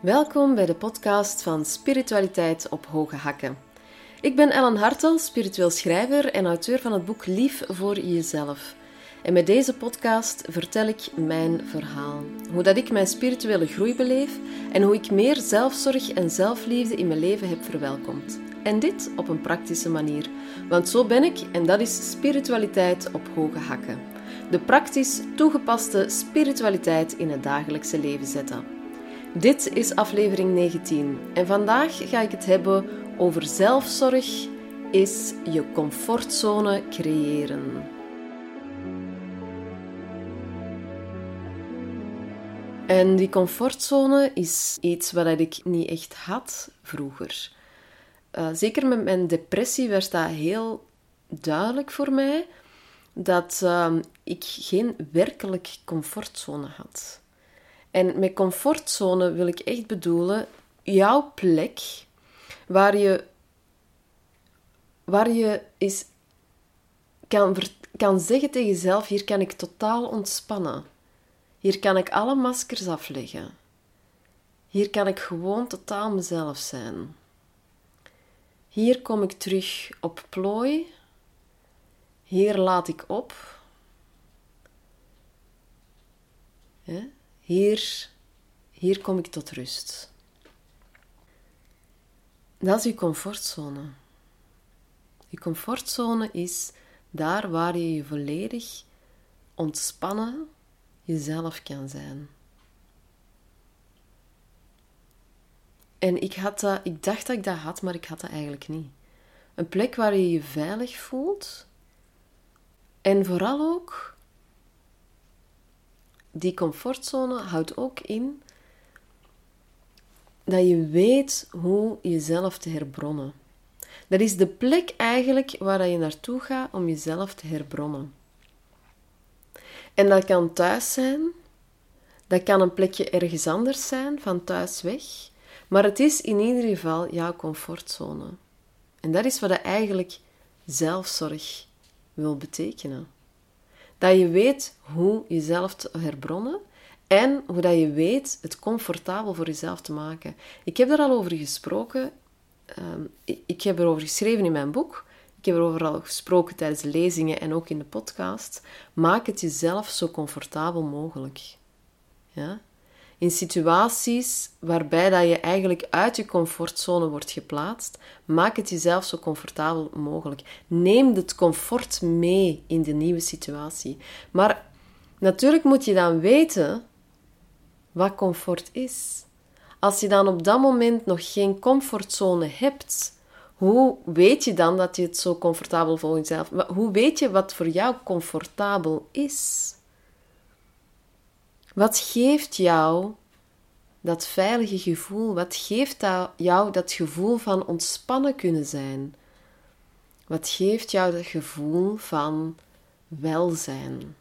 Welkom bij de podcast van Spiritualiteit op Hoge Hakken. Ik ben Ellen Hartel, spiritueel schrijver en auteur van het boek Lief voor Jezelf. En met deze podcast vertel ik mijn verhaal. Hoe dat ik mijn spirituele groei beleef en hoe ik meer zelfzorg en zelfliefde in mijn leven heb verwelkomd. En dit op een praktische manier. Want zo ben ik en dat is spiritualiteit op hoge hakken. De praktisch toegepaste spiritualiteit in het dagelijkse leven zetten. Dit is aflevering 19 en vandaag ga ik het hebben over zelfzorg is je comfortzone creëren. En die comfortzone is iets wat ik niet echt had vroeger. Uh, zeker met mijn depressie werd dat heel duidelijk voor mij dat uh, ik geen werkelijk comfortzone had. En met comfortzone wil ik echt bedoelen jouw plek waar je, waar je is, kan, kan zeggen tegen jezelf: hier kan ik totaal ontspannen. Hier kan ik alle maskers afleggen. Hier kan ik gewoon totaal mezelf zijn. Hier kom ik terug op plooi. Hier laat ik op. Hier, hier kom ik tot rust. Dat is je comfortzone. Je comfortzone is daar waar je je volledig ontspannen jezelf kan zijn. En ik, had dat, ik dacht dat ik dat had, maar ik had dat eigenlijk niet. Een plek waar je je veilig voelt. En vooral ook, die comfortzone houdt ook in dat je weet hoe jezelf te herbronnen. Dat is de plek eigenlijk waar je naartoe gaat om jezelf te herbronnen. En dat kan thuis zijn, dat kan een plekje ergens anders zijn, van thuis weg, maar het is in ieder geval jouw comfortzone. En dat is wat eigenlijk zelfzorg wil betekenen. Dat je weet hoe jezelf te herbronnen en hoe dat je weet het comfortabel voor jezelf te maken. Ik heb er al over gesproken. Ehm, ik, ik heb erover geschreven in mijn boek. Ik heb erover al gesproken tijdens de lezingen en ook in de podcast. Maak het jezelf zo comfortabel mogelijk. Ja? In situaties waarbij dat je eigenlijk uit je comfortzone wordt geplaatst, maak het jezelf zo comfortabel mogelijk. Neem het comfort mee in de nieuwe situatie. Maar natuurlijk moet je dan weten wat comfort is. Als je dan op dat moment nog geen comfortzone hebt, hoe weet je dan dat je het zo comfortabel voor jezelf... Hoe weet je wat voor jou comfortabel is? Wat geeft jou dat veilige gevoel? Wat geeft jou dat gevoel van ontspannen kunnen zijn? Wat geeft jou dat gevoel van welzijn?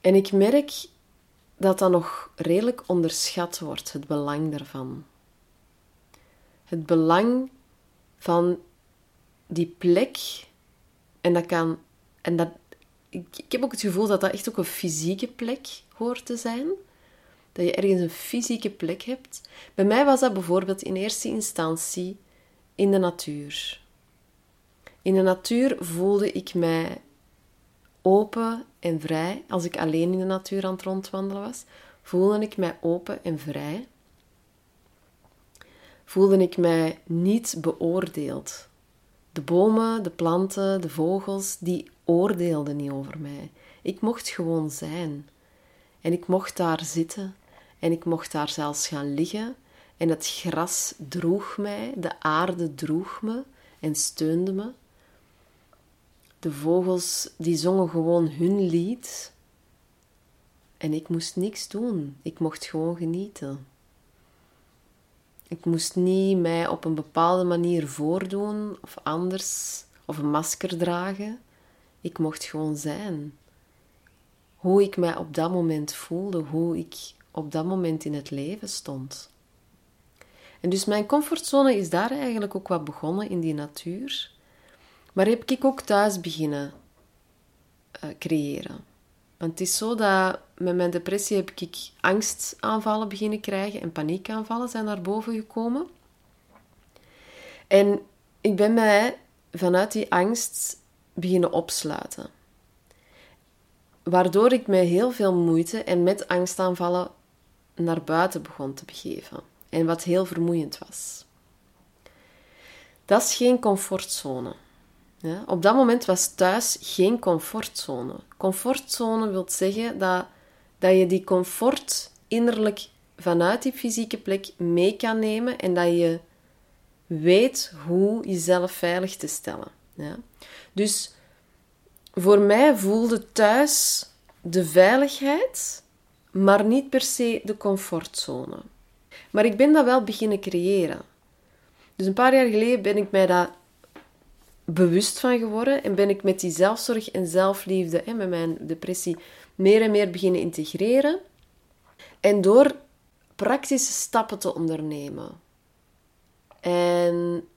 En ik merk dat dat nog redelijk onderschat wordt, het belang daarvan. Het belang van die plek, en dat kan, en dat, ik, ik heb ook het gevoel dat dat echt ook een fysieke plek te zijn. Dat je ergens een fysieke plek hebt. Bij mij was dat bijvoorbeeld in eerste instantie in de natuur. In de natuur voelde ik mij open en vrij. Als ik alleen in de natuur aan het rondwandelen was, voelde ik mij open en vrij. Voelde ik mij niet beoordeeld. De bomen, de planten, de vogels, die oordeelden niet over mij. Ik mocht gewoon zijn. En ik mocht daar zitten en ik mocht daar zelfs gaan liggen. En het gras droeg mij, de aarde droeg me en steunde me. De vogels die zongen gewoon hun lied. En ik moest niks doen. Ik mocht gewoon genieten. Ik moest niet mij op een bepaalde manier voordoen of anders of een masker dragen. Ik mocht gewoon zijn. Hoe ik mij op dat moment voelde, hoe ik op dat moment in het leven stond. En dus mijn comfortzone is daar eigenlijk ook wat begonnen in die natuur. Maar heb ik ook thuis beginnen uh, creëren. Want het is zo dat met mijn depressie heb ik angstaanvallen beginnen krijgen en paniekaanvallen zijn naar boven gekomen. En ik ben mij vanuit die angst beginnen opsluiten. Waardoor ik met heel veel moeite en met angstaanvallen naar buiten begon te begeven. En wat heel vermoeiend was. Dat is geen comfortzone. Op dat moment was thuis geen comfortzone. Comfortzone wil zeggen dat, dat je die comfort innerlijk vanuit die fysieke plek mee kan nemen en dat je weet hoe jezelf veilig te stellen. Ja? Dus voor mij voelde thuis de veiligheid, maar niet per se de comfortzone. Maar ik ben dat wel beginnen creëren. Dus een paar jaar geleden ben ik mij dat bewust van geworden en ben ik met die zelfzorg en zelfliefde en met mijn depressie meer en meer beginnen integreren. En door praktische stappen te ondernemen. En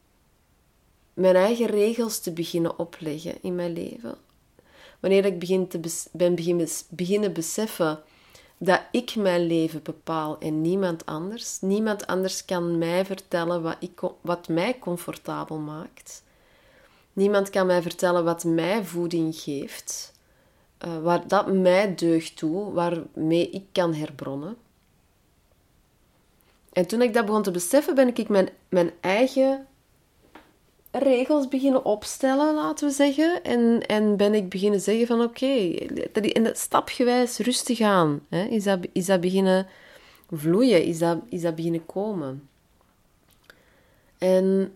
mijn eigen regels te beginnen opleggen in mijn leven. Wanneer ik begin te ben begin, beginnen beseffen dat ik mijn leven bepaal en niemand anders. Niemand anders kan mij vertellen wat, ik, wat mij comfortabel maakt. Niemand kan mij vertellen wat mij voeding geeft, uh, waar dat mij deugd toe, waarmee ik kan herbronnen. En toen ik dat begon te beseffen, ben ik mijn, mijn eigen regels beginnen opstellen, laten we zeggen. En, en ben ik beginnen zeggen van oké, okay, in dat stapgewijs rustig aan. Hè, is, dat, is dat beginnen vloeien? Is dat, is dat beginnen komen? En,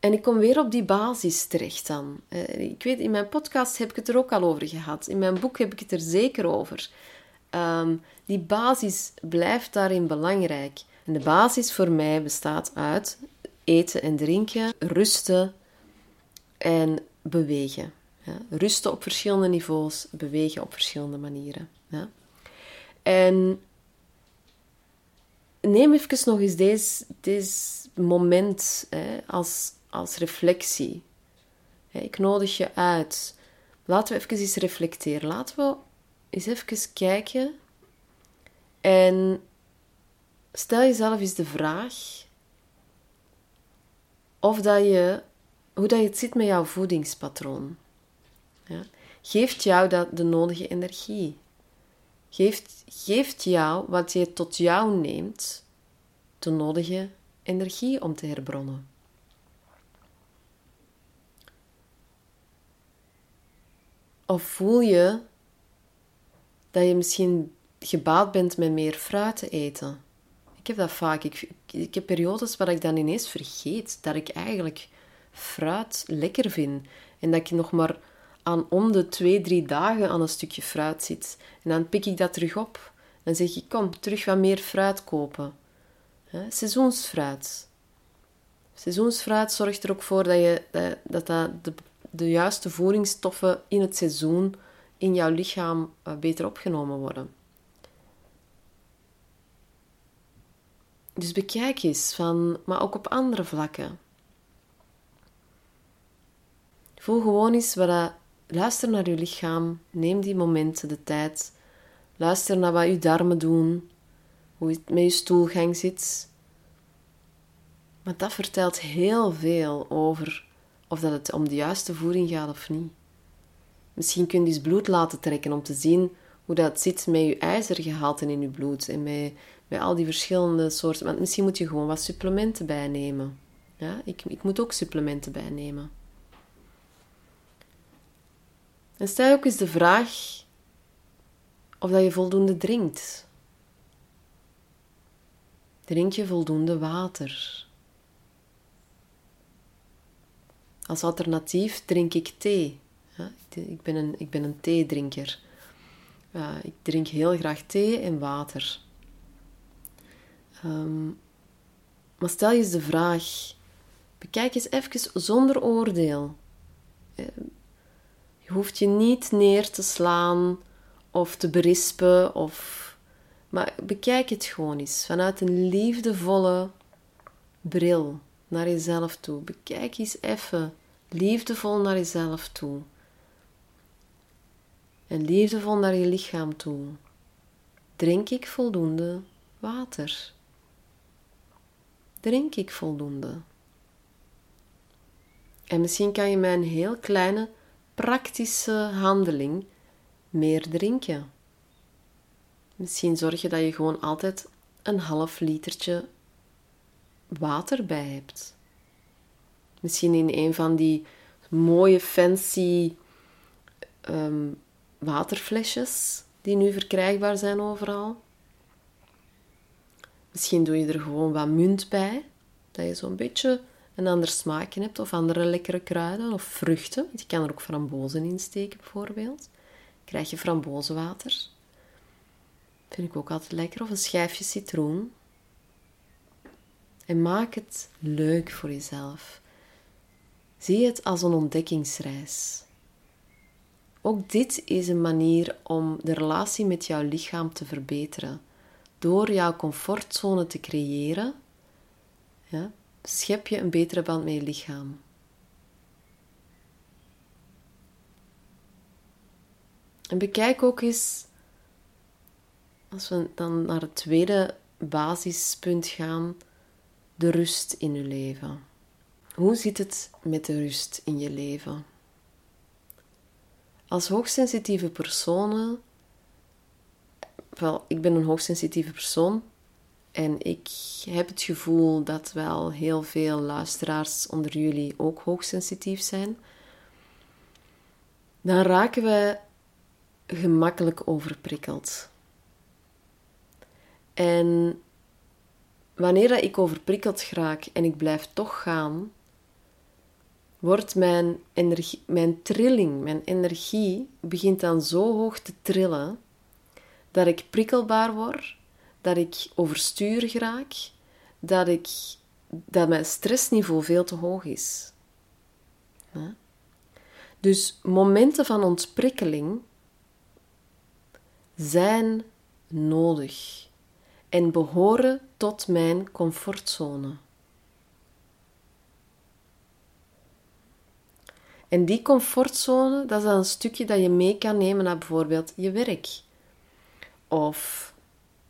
en ik kom weer op die basis terecht dan. Ik weet, in mijn podcast heb ik het er ook al over gehad. In mijn boek heb ik het er zeker over. Um, die basis blijft daarin belangrijk. En de basis voor mij bestaat uit eten en drinken, rusten en bewegen. Ja, rusten op verschillende niveaus, bewegen op verschillende manieren. Ja. En neem even nog eens deze, deze moment hè, als, als reflectie. Ik nodig je uit. Laten we even eens reflecteren. Laten we eens even kijken en stel jezelf eens de vraag of dat je, hoe dat je het zit met jouw voedingspatroon. Ja? Geeft jou dat de nodige energie? Geeft, geeft jou wat je tot jou neemt de nodige energie om te herbronnen? Of voel je dat je misschien gebaat bent met meer fruit te eten. Ik heb dat vaak. Ik, ik heb periodes waar ik dan ineens vergeet dat ik eigenlijk fruit lekker vind. En dat ik nog maar aan om de twee, drie dagen aan een stukje fruit zit. En dan pik ik dat terug op. Dan zeg ik, kom, terug wat meer fruit kopen. Seizoensfruit. Seizoensfruit zorgt er ook voor dat, je, dat, dat de, de juiste voedingsstoffen in het seizoen in jouw lichaam eh, beter opgenomen worden. Dus bekijk eens van, maar ook op andere vlakken. Voel gewoon eens wat luister naar je lichaam, neem die momenten, de tijd. Luister naar wat je darmen doen, hoe het met je stoelgang zit. Want dat vertelt heel veel over of dat het om de juiste voeding gaat of niet. Misschien kun je eens bloed laten trekken om te zien hoe dat zit met je ijzergehalte in je bloed en met, met al die verschillende soorten. Want misschien moet je gewoon wat supplementen bijnemen. Ja, ik, ik moet ook supplementen bijnemen. En stel ook eens de vraag of dat je voldoende drinkt. Drink je voldoende water? Als alternatief drink ik thee. Ja, ik, ben een, ik ben een theedrinker. Ik drink heel graag thee en water. Um, maar stel je eens de vraag: bekijk eens even zonder oordeel. Uh, je hoeft je niet neer te slaan of te berispen, of... maar bekijk het gewoon eens vanuit een liefdevolle bril naar jezelf toe. Bekijk eens even liefdevol naar jezelf toe. en liefdevol naar je lichaam toe? Drink ik voldoende water? Drink ik voldoende? En misschien kan je met een heel kleine praktische handeling meer drinken. Misschien zorg je dat je gewoon altijd een half litertje water bij hebt. Misschien in een van die mooie fancy um, waterflesjes die nu verkrijgbaar zijn overal. Misschien doe je er gewoon wat munt bij, dat je zo'n beetje een ander smaakje hebt, of andere lekkere kruiden of vruchten. Je kan er ook frambozen in steken, bijvoorbeeld. Krijg je frambozenwater. Vind ik ook altijd lekker. Of een schijfje citroen. En maak het leuk voor jezelf. Zie het als een ontdekkingsreis. Ook dit is een manier om de relatie met jouw lichaam te verbeteren. Door jouw comfortzone te creëren, ja, schep je een betere band met je lichaam. En bekijk ook eens, als we dan naar het tweede basispunt gaan, de rust in je leven. Hoe zit het met de rust in je leven? Als hoogsensitieve personen, wel, ik ben een hoogsensitieve persoon en ik heb het gevoel dat wel heel veel luisteraars onder jullie ook hoogsensitief zijn, dan raken we gemakkelijk overprikkeld. En wanneer ik overprikkeld raak en ik blijf toch gaan, wordt mijn, energie, mijn trilling, mijn energie, begint dan zo hoog te trillen dat ik prikkelbaar word, dat ik overstuur raak, dat, ik, dat mijn stressniveau veel te hoog is. Dus momenten van ontprikkeling zijn nodig en behoren tot mijn comfortzone. En die comfortzone, dat is dan een stukje dat je mee kan nemen naar bijvoorbeeld je werk. Of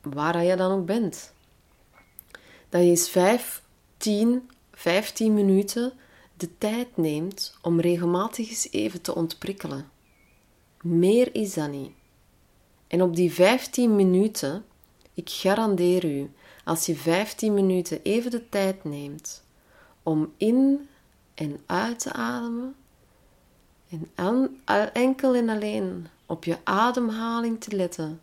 waar je dan ook bent. Dat je eens 5, 10, 15 minuten de tijd neemt om regelmatig eens even te ontprikkelen. Meer is dat niet. En op die 15 minuten, ik garandeer u, als je 15 minuten even de tijd neemt om in en uit te ademen, en enkel en alleen op je ademhaling te letten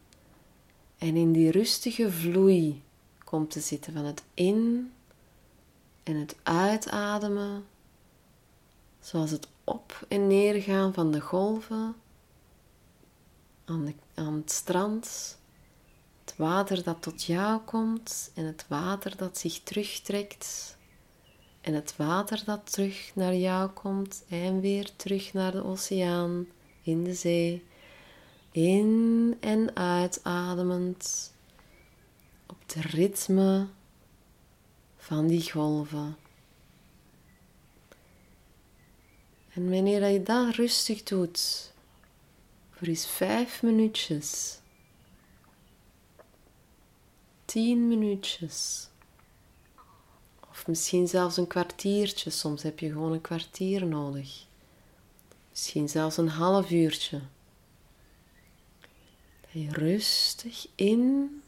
en in die rustige vloei komt te zitten van het in- en het uitademen, zoals het op- en neergaan van de golven aan, het strand, het water dat tot jou komt en het water dat zich terugtrekt en het water dat terug naar jou komt en weer terug naar de oceaan, in de zee. In en uitademend op het ritme van die golven. En wanneer je dat rustig doet, voor eens vijf minuutjes, tien minuutjes, of misschien zelfs een kwartiertje. Soms heb je gewoon een kwartier nodig. Misschien zelfs een half uurtje. Dat rustig in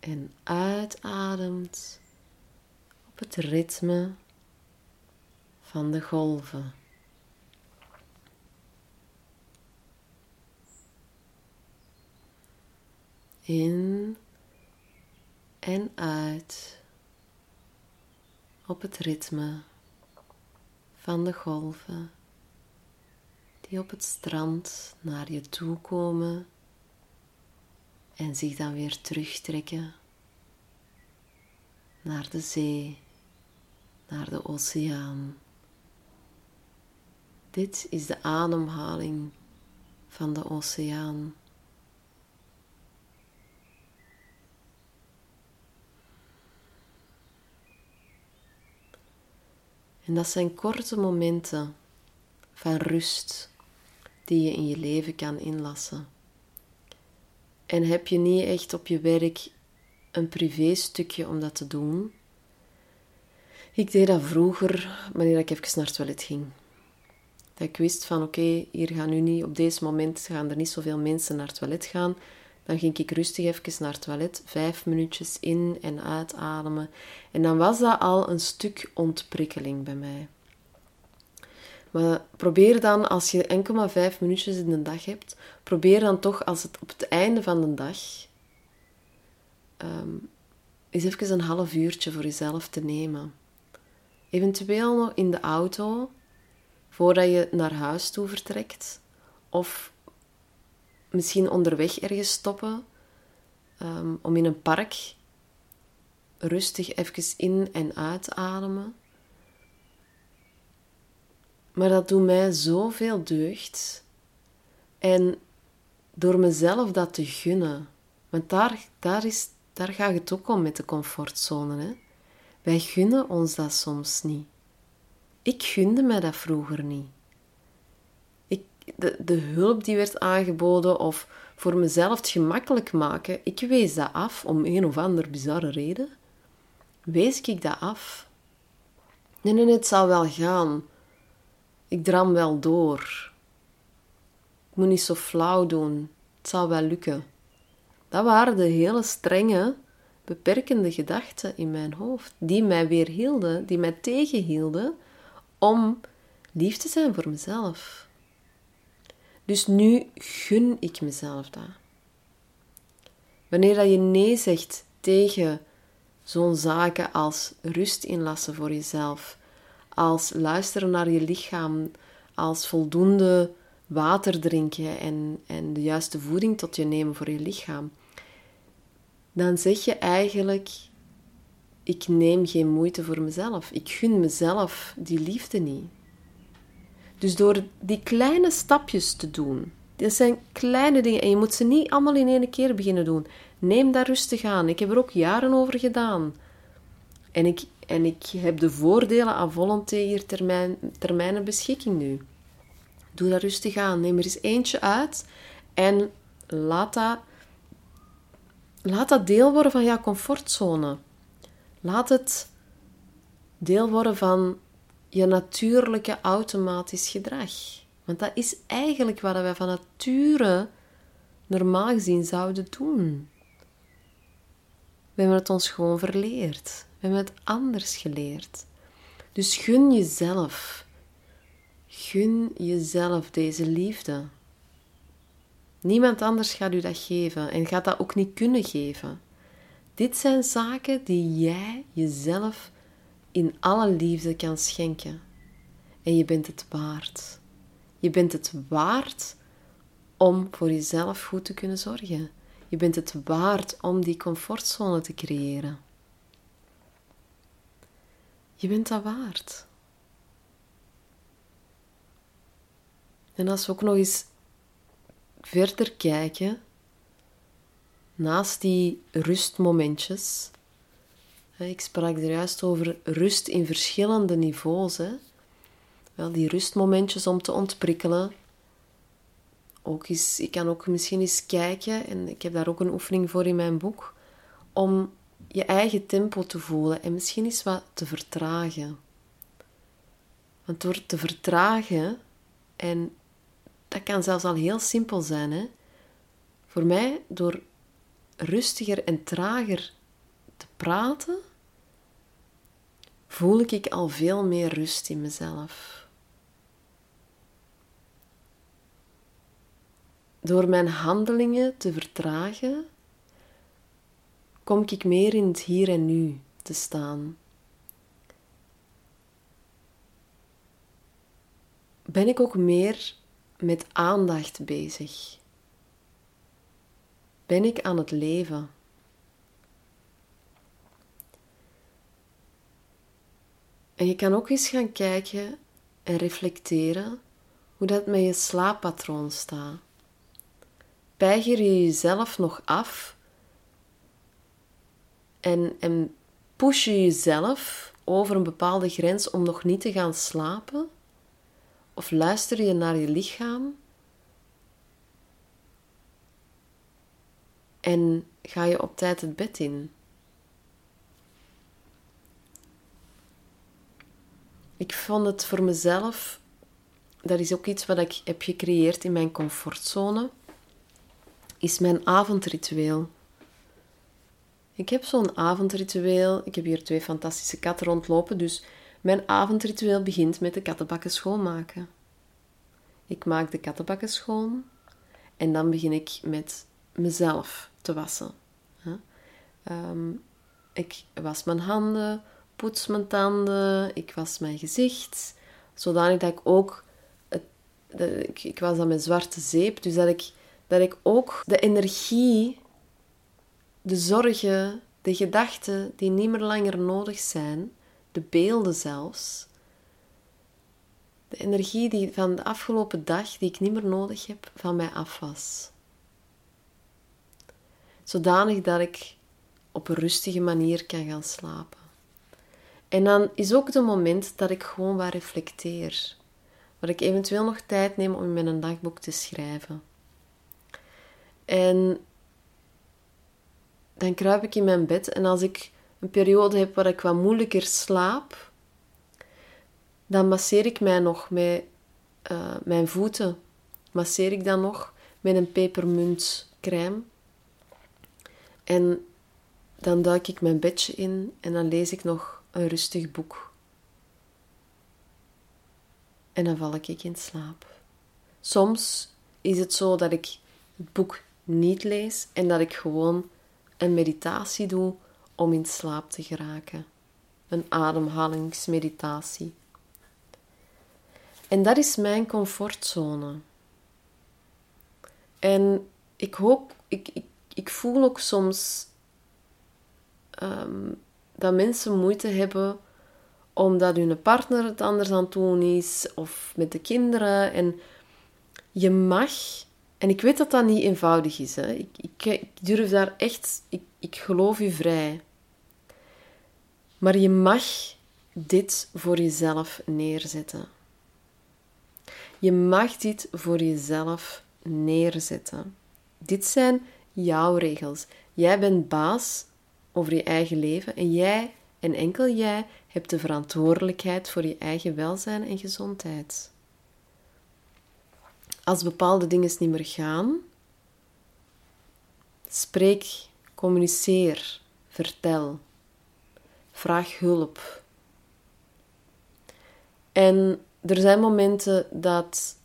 en uitademt op het ritme van de golven. In en uit op het ritme van de golven die op het strand naar je toe komen en zich dan weer terugtrekken naar de zee, naar de oceaan. Dit is de ademhaling van de oceaan. En dat zijn korte momenten van rust die je in je leven kan inlassen. En heb je niet echt op je werk een privéstukje om dat te doen? Ik deed dat vroeger, wanneer ik even naar het toilet ging. Dat ik wist van oké, hier gaan nu niet, op deze moment gaan er niet zoveel mensen naar het toilet gaan. Dan ging ik rustig even naar het toilet, vijf minuutjes in- en uitademen. En dan was dat al een stuk ontprikkeling bij mij. Maar probeer dan, als je enkel maar vijf minuutjes in de dag hebt, probeer dan toch als het op het einde van de dag um, eens even een half uurtje voor jezelf te nemen. Eventueel nog in de auto, voordat je naar huis toe vertrekt. Of misschien onderweg ergens stoppen, um, om in een park rustig even in en uit ademen. Maar dat doet mij zoveel deugd. En door mezelf dat te gunnen. Want daar, daar, is, daar gaat het ook om met de comfortzone. Hè? Wij gunnen ons dat soms niet. Ik gunde mij dat vroeger niet. Ik, de, de hulp die werd aangeboden of voor mezelf het gemakkelijk maken, ik wees dat af om een of andere bizarre reden. Wees ik dat af? Nee, nee, het zal wel gaan. Ik dram wel door. Ik moet niet zo flauw doen. Het zal wel lukken. Dat waren de hele strenge, beperkende gedachten in mijn hoofd, die mij weerhielden, die mij tegenhielden om lief te zijn voor mezelf. Dus nu gun ik mezelf dat. Wanneer dat je nee zegt tegen zo'n zaken als rust inlassen voor jezelf, als luisteren naar je lichaam, als voldoende water drinken en, en de juiste voeding tot je nemen voor je lichaam, dan zeg je eigenlijk: Ik neem geen moeite voor mezelf. Ik gun mezelf die liefde niet. Dus door die kleine stapjes te doen, dat zijn kleine dingen en je moet ze niet allemaal in één keer beginnen doen. Neem daar rustig aan. Ik heb er ook jaren over gedaan. En ik, en ik heb de voordelen aan volonté hier beschikking nu. Doe dat rustig aan. Neem er eens eentje uit en laat dat, laat dat deel worden van jouw comfortzone. Laat het deel worden van je natuurlijke automatisch gedrag. Want dat is eigenlijk wat wij van nature normaal gezien zouden doen. We hebben het ons gewoon verleerd. Hebben het anders geleerd. Dus gun jezelf. Gun jezelf deze liefde. Niemand anders gaat u dat geven en gaat dat ook niet kunnen geven. Dit zijn zaken die jij jezelf in alle liefde kan schenken. En je bent het waard. Je bent het waard om voor jezelf goed te kunnen zorgen. Je bent het waard om die comfortzone te creëren. Je bent dat waard. En als we ook nog eens verder kijken, naast die rustmomentjes, ik sprak er juist over rust in verschillende niveaus. Hè. Wel, die rustmomentjes om te ontprikkelen. Ook eens, ik kan ook misschien eens kijken, en ik heb daar ook een oefening voor in mijn boek, om je eigen tempo te voelen en misschien eens wat te vertragen. Want door te vertragen, en dat kan zelfs al heel simpel zijn, hè? voor mij door rustiger en trager te praten, voel ik al veel meer rust in mezelf. Door mijn handelingen te vertragen, kom ik meer in het hier en nu te staan. Ben ik ook meer met aandacht bezig? Ben ik aan het leven? En je kan ook eens gaan kijken en reflecteren hoe dat met je slaappatroon staat. Peiger je jezelf nog af en, en push je jezelf over een bepaalde grens om nog niet te gaan slapen? Of luister je naar je lichaam? En ga je op tijd het bed in? Ik vond het voor mezelf, dat is ook iets wat ik heb gecreëerd in mijn comfortzone, is mijn avondritueel. Ik heb zo'n avondritueel. Ik heb hier twee fantastische katten rondlopen, dus mijn avondritueel begint met de kattenbakken schoonmaken. Ik maak de kattenbakken schoon en dan begin ik met mezelf te wassen. Ehm, ik was mijn handen, poets mijn tanden, ik was mijn gezicht, zodanig dat ik ook, ik, was aan mijn zwarte zeep, dus dat ik, dat ik ook de energie, de zorgen, de gedachten die niet meer langer nodig zijn, de beelden zelfs, de energie die van de afgelopen dag, die ik niet meer nodig heb, van mij af was. Zodanig dat ik op een rustige manier kan gaan slapen. En dan is ook het moment dat ik gewoon wat reflecteer. Waar ik eventueel nog tijd neem om in mijn dagboek te schrijven. En dan kruip ik in mijn bed en als ik een periode heb waar ik wat moeilijker slaap, dan masseer ik mij nog met uh, mijn voeten. Masseer ik dan nog met een pepermuntcrème. En dan duik ik mijn bedje in en dan lees ik nog een rustig boek. En dan val ik in slaap. Soms is het zo dat ik het boek niet lees en dat ik gewoon een meditatie doe om in slaap te geraken. Een ademhalingsmeditatie. En dat is mijn comfortzone. En ik hoop, ik, ik, ik voel ook soms um, dat mensen moeite hebben omdat hun partner het anders aan het doen is of met de kinderen. En je mag, en ik weet dat dat niet eenvoudig is, hè. Ik, ik, ik durf daar echt, ik, ik geloof u vrij. Maar je mag dit voor jezelf neerzetten. Je mag dit voor jezelf neerzetten. Dit zijn jouw regels. Jij bent baas over je eigen leven en jij en enkel jij hebt de verantwoordelijkheid voor je eigen welzijn en gezondheid. Als bepaalde dingen niet meer gaan, spreek, communiceer, vertel, vraag hulp. En er zijn momenten dat,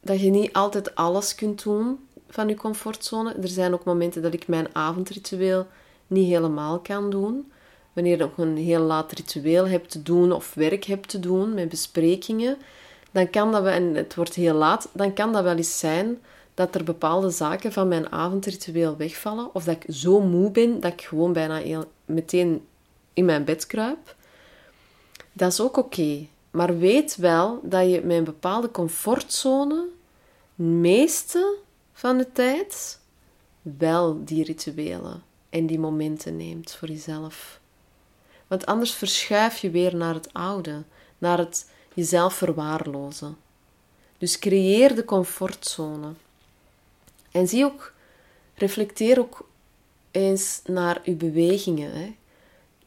dat je niet altijd alles kunt doen van je comfortzone. Er zijn ook momenten dat ik mijn avondritueel niet helemaal kan doen. Wanneer nog een heel laat ritueel hebt te doen of werk hebt te doen met besprekingen, dan kan dat wel, en het wordt heel laat, dan kan dat wel eens zijn dat er bepaalde zaken van mijn avondritueel wegvallen. Of dat ik zo moe ben dat ik gewoon bijna meteen in mijn bed kruip. Dat is ook oké. Maar weet wel dat je een bepaalde comfortzone, meeste van de tijd, wel die rituelen en die momenten neemt voor jezelf. Want anders verschuif je weer naar het oude, naar het jezelf verwaarlozen. Dus creëer de comfortzone. En zie ook, reflecteer ook eens naar je bewegingen. Hè.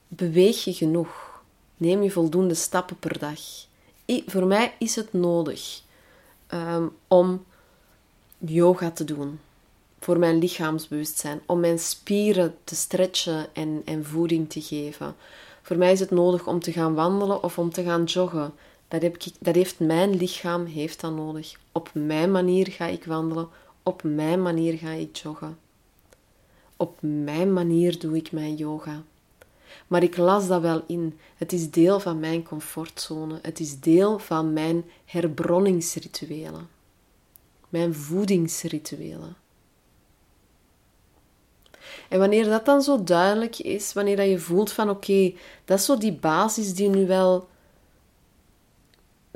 Beweeg je genoeg? Neem je voldoende stappen per dag? Voor mij is het nodig um, om yoga te doen voor mijn lichaamsbewustzijn, om mijn spieren te stretchen en, en voeding te geven. Voor mij is het nodig om te gaan wandelen of om te gaan joggen. Dat, heeft mijn lichaam heeft dat nodig. Op mijn manier ga ik wandelen, op mijn manier ga ik joggen. Op mijn manier doe ik mijn yoga. Maar ik las dat wel in. Het is deel van mijn comfortzone. Het is deel van mijn herbronningsrituelen. Mijn voedingsrituelen. En wanneer dat dan zo duidelijk is, wanneer dat je voelt van oké, dat is zo die basis die nu wel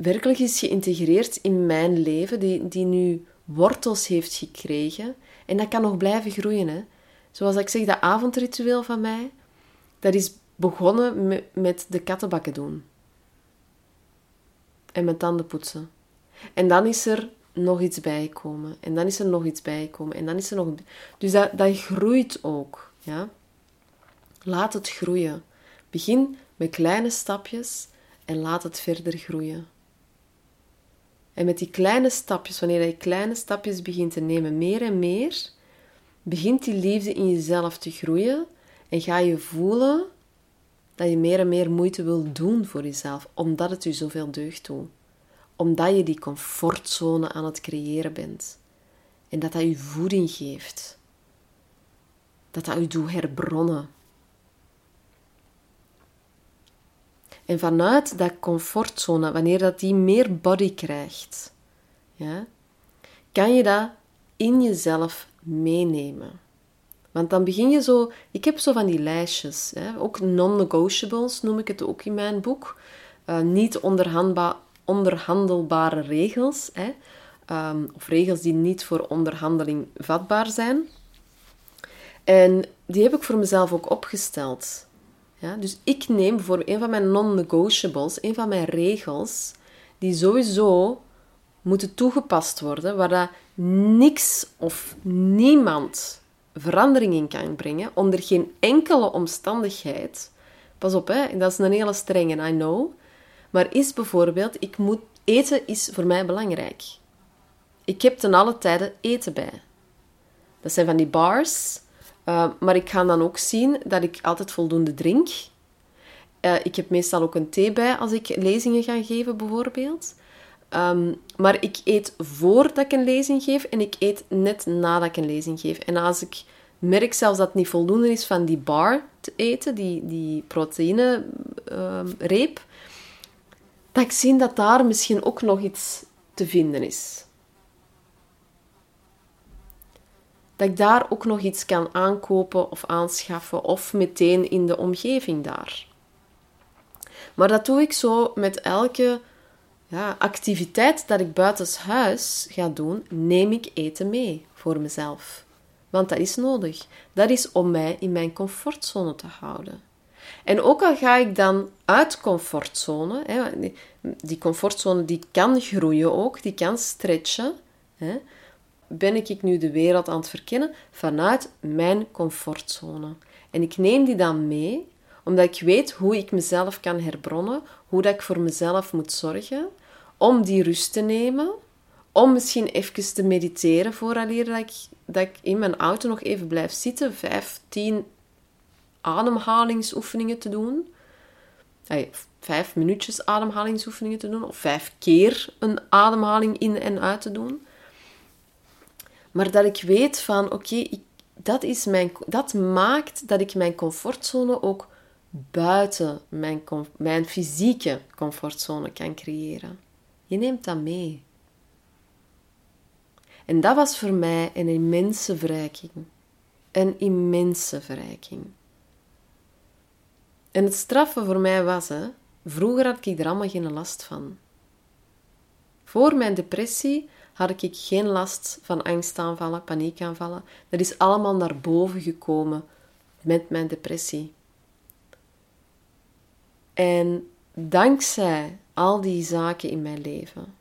werkelijk is geïntegreerd in mijn leven, die, die nu wortels heeft gekregen. En dat kan nog blijven groeien. Hè. Zoals ik zeg, dat avondritueel van mij, dat is begonnen met, met de kattenbakken doen. En mijn tanden poetsen. En dan is er nog iets bijkomen. En dan is er nog iets bijkomen. En dan is er nog... Dus dat, dat groeit ook. Ja? Laat het groeien. Begin met kleine stapjes en laat het verder groeien. En met die kleine stapjes, wanneer je kleine stapjes begint te nemen, meer en meer, begint die liefde in jezelf te groeien en ga je voelen dat je meer en meer moeite wil doen voor jezelf, omdat het je zoveel deugd doet. Omdat je die comfortzone aan het creëren bent. En dat dat je voeding geeft. Dat dat je doet herbronnen. En vanuit dat comfortzone, wanneer dat die meer body krijgt, ja, kan je dat in jezelf meenemen. Want dan begin je zo... Ik heb zo van die lijstjes. Hè, ook non-negotiables noem ik het ook in mijn boek. Uh, niet onderhandelbare regels. Hè, um, of regels die niet voor onderhandeling vatbaar zijn. En die heb ik voor mezelf ook opgesteld. Ja, dus ik neem voor een van mijn non-negotiables, een van mijn regels, die sowieso moeten toegepast worden, waar dat niks of niemand verandering in kan brengen, onder geen enkele omstandigheid. Pas op, hè, dat is een hele strenge, I know. Maar is bijvoorbeeld, ik moet, eten is voor mij belangrijk. Ik heb ten alle tijden eten bij. Dat zijn van die bars, uh, maar ik ga dan ook zien dat ik altijd voldoende drink. Uh, ik heb meestal ook een thee bij als ik lezingen ga geven, bijvoorbeeld. Um, maar ik eet voordat ik een lezing geef en ik eet net nadat ik een lezing geef. En als ik merk zelfs dat het niet voldoende is van die bar te eten, die, die proteïne-reep, dat ik zie dat daar misschien ook nog iets te vinden is. Dat ik daar ook nog iets kan aankopen of aanschaffen of meteen in de omgeving daar. Maar dat doe ik zo met elke ja, activiteit dat ik buitenshuis ga doen, neem ik eten mee voor mezelf. Want dat is nodig. Dat is om mij in mijn comfortzone te houden. En ook al ga ik dan uit comfortzone, die comfortzone die kan groeien ook, die kan stretchen, ben ik nu de wereld aan het verkennen vanuit mijn comfortzone. En ik neem die dan mee, omdat ik weet hoe ik mezelf kan herbronnen, hoe dat ik voor mezelf moet zorgen, om die rust te nemen, om misschien even te mediteren vooraleer dat ik, dat ik in mijn auto nog even blijf zitten, vijf, tien ademhalingsoefeningen te doen. vijf minuutjes ademhalingsoefeningen te doen, of vijf keer een ademhaling in en uit te doen. Maar dat ik weet van, oké, dat, is mijn, dat maakt dat ik mijn comfortzone ook buiten mijn, mijn fysieke comfortzone kan creëren. Je neemt dat mee. En dat was voor mij een immense verrijking. Een immense verrijking. En het straffen voor mij was, hè, vroeger had ik er allemaal geen last van. Voor mijn depressie had ik geen last van angstaanvallen, paniekaanvallen. Dat is allemaal naar boven gekomen met mijn depressie. En dankzij al die zaken in mijn leven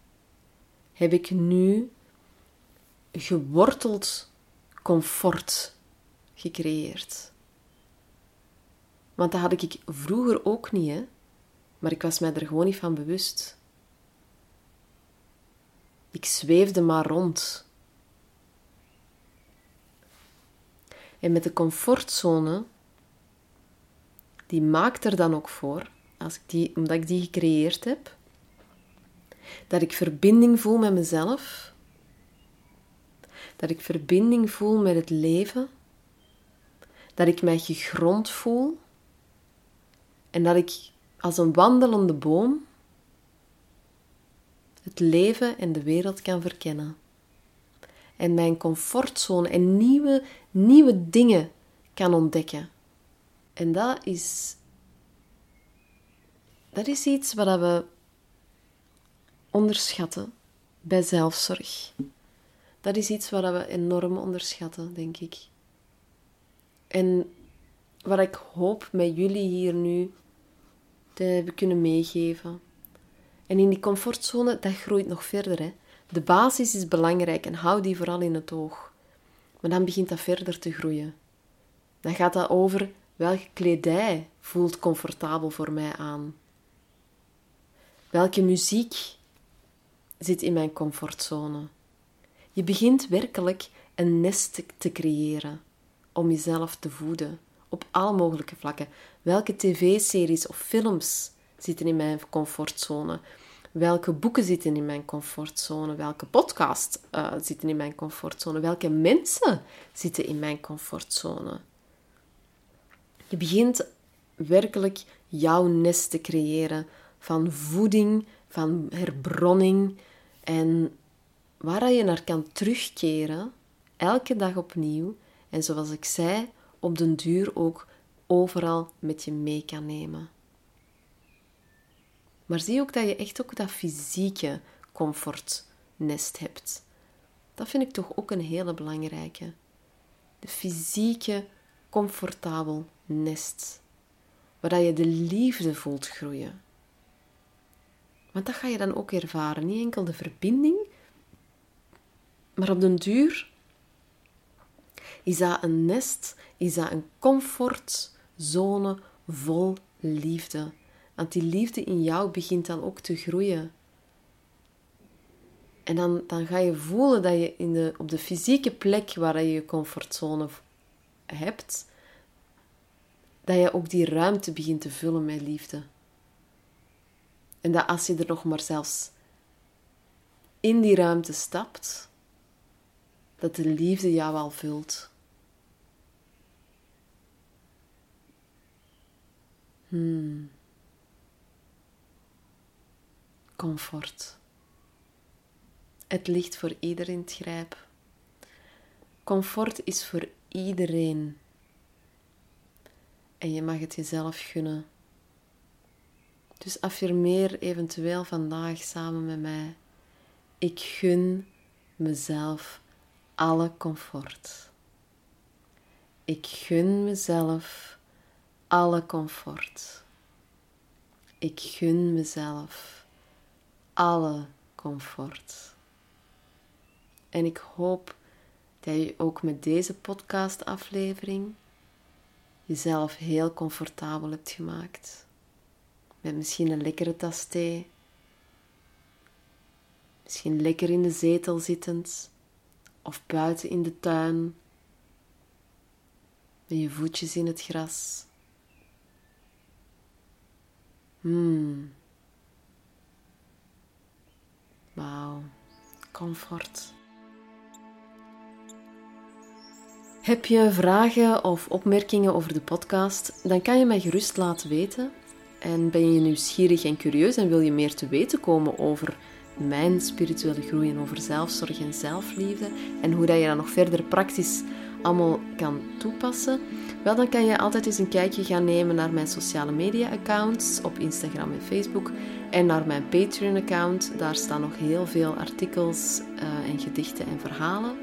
heb ik nu geworteld comfort gecreëerd. Want dat had ik vroeger ook niet, hè? maar ik was mij er gewoon niet van bewust. Ik zweefde maar rond. En met de comfortzone, die maakt er dan ook voor, als ik die, omdat ik die gecreëerd heb, dat ik verbinding voel met mezelf, dat ik verbinding voel met het leven, dat ik mij gegrond voel en dat ik als een wandelende boom het leven en de wereld kan verkennen. En mijn comfortzone en nieuwe, nieuwe dingen kan ontdekken. En dat is, dat is iets wat we onderschatten bij zelfzorg. Dat is iets wat we enorm onderschatten, denk ik. En wat ik hoop met jullie hier nu te hebben kunnen meegeven en in die comfortzone, dat groeit nog verder. Hè. De basis is belangrijk en hou die vooral in het oog. Maar dan begint dat verder te groeien. Dan gaat dat over welke kledij voelt comfortabel voor mij aan. Welke muziek zit in mijn comfortzone. Je begint werkelijk een nest te creëren om jezelf te voeden op alle mogelijke vlakken. Welke tv-series of films zitten in mijn comfortzone? Welke boeken zitten in mijn comfortzone? Welke podcasts uh, zitten in mijn comfortzone? Welke mensen zitten in mijn comfortzone? Je begint werkelijk jouw nest te creëren van voeding, van herbronning en waar je naar kan terugkeren, elke dag opnieuw. En zoals ik zei, op den duur ook overal met je mee kan nemen. Maar zie ook dat je echt ook dat fysieke comfortnest hebt. Dat vind ik toch ook een hele belangrijke. De fysieke, comfortabel nest. Waar je de liefde voelt groeien. Want dat ga je dan ook ervaren. Niet enkel de verbinding, maar op den duur is dat een nest, is dat een comfortzone vol liefde. Want die liefde in jou begint dan ook te groeien. En dan, dan ga je voelen dat je in de, op de fysieke plek waar je je comfortzone hebt, dat je ook die ruimte begint te vullen met liefde. En dat als je er nog maar zelfs in die ruimte stapt, dat de liefde jou al vult. Hmm. Comfort. Het ligt voor iedereen het grijp. Comfort is voor iedereen. En je mag het jezelf gunnen. Dus affirmeer eventueel vandaag samen met mij. Ik gun mezelf alle comfort. Ik gun mezelf alle comfort. Ik gun mezelf alle comfort. En ik hoop dat je ook met deze podcastaflevering jezelf heel comfortabel hebt gemaakt. Met misschien een lekkere tas thee. Misschien lekker in de zetel zittend. Of buiten in de tuin. Met je voetjes in het gras. Hmm. Wauw. Comfort. Heb je vragen of opmerkingen over de podcast? Dan kan je mij gerust laten weten. En ben je nieuwsgierig en curieus en wil je meer te weten komen over mijn spirituele groei en over zelfzorg en zelfliefde en hoe dat je dat nog verder praktisch allemaal kan toepassen, wel dan kan je altijd eens een kijkje gaan nemen naar mijn sociale media accounts op Instagram en Facebook en naar mijn Patreon account. Daar staan nog heel veel artikels uh, en gedichten en verhalen.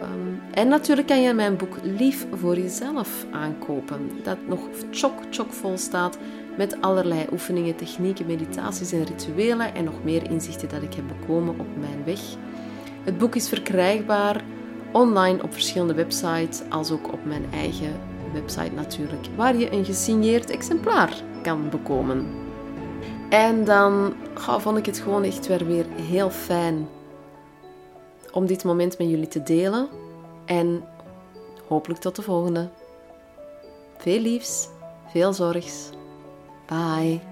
Um, en natuurlijk kan je mijn boek Lief voor jezelf aankopen, dat nog chock chock vol staat met allerlei oefeningen, technieken, meditaties en rituelen en nog meer inzichten dat ik heb bekomen op mijn weg. Het boek is verkrijgbaar online op verschillende websites, als ook op mijn eigen website natuurlijk, waar je een gesigneerd exemplaar kan bekomen. En dan vond ik het gewoon echt weer, weer heel fijn om dit moment met jullie te delen. En hopelijk tot de volgende. Veel liefs, veel zorgs. Bye.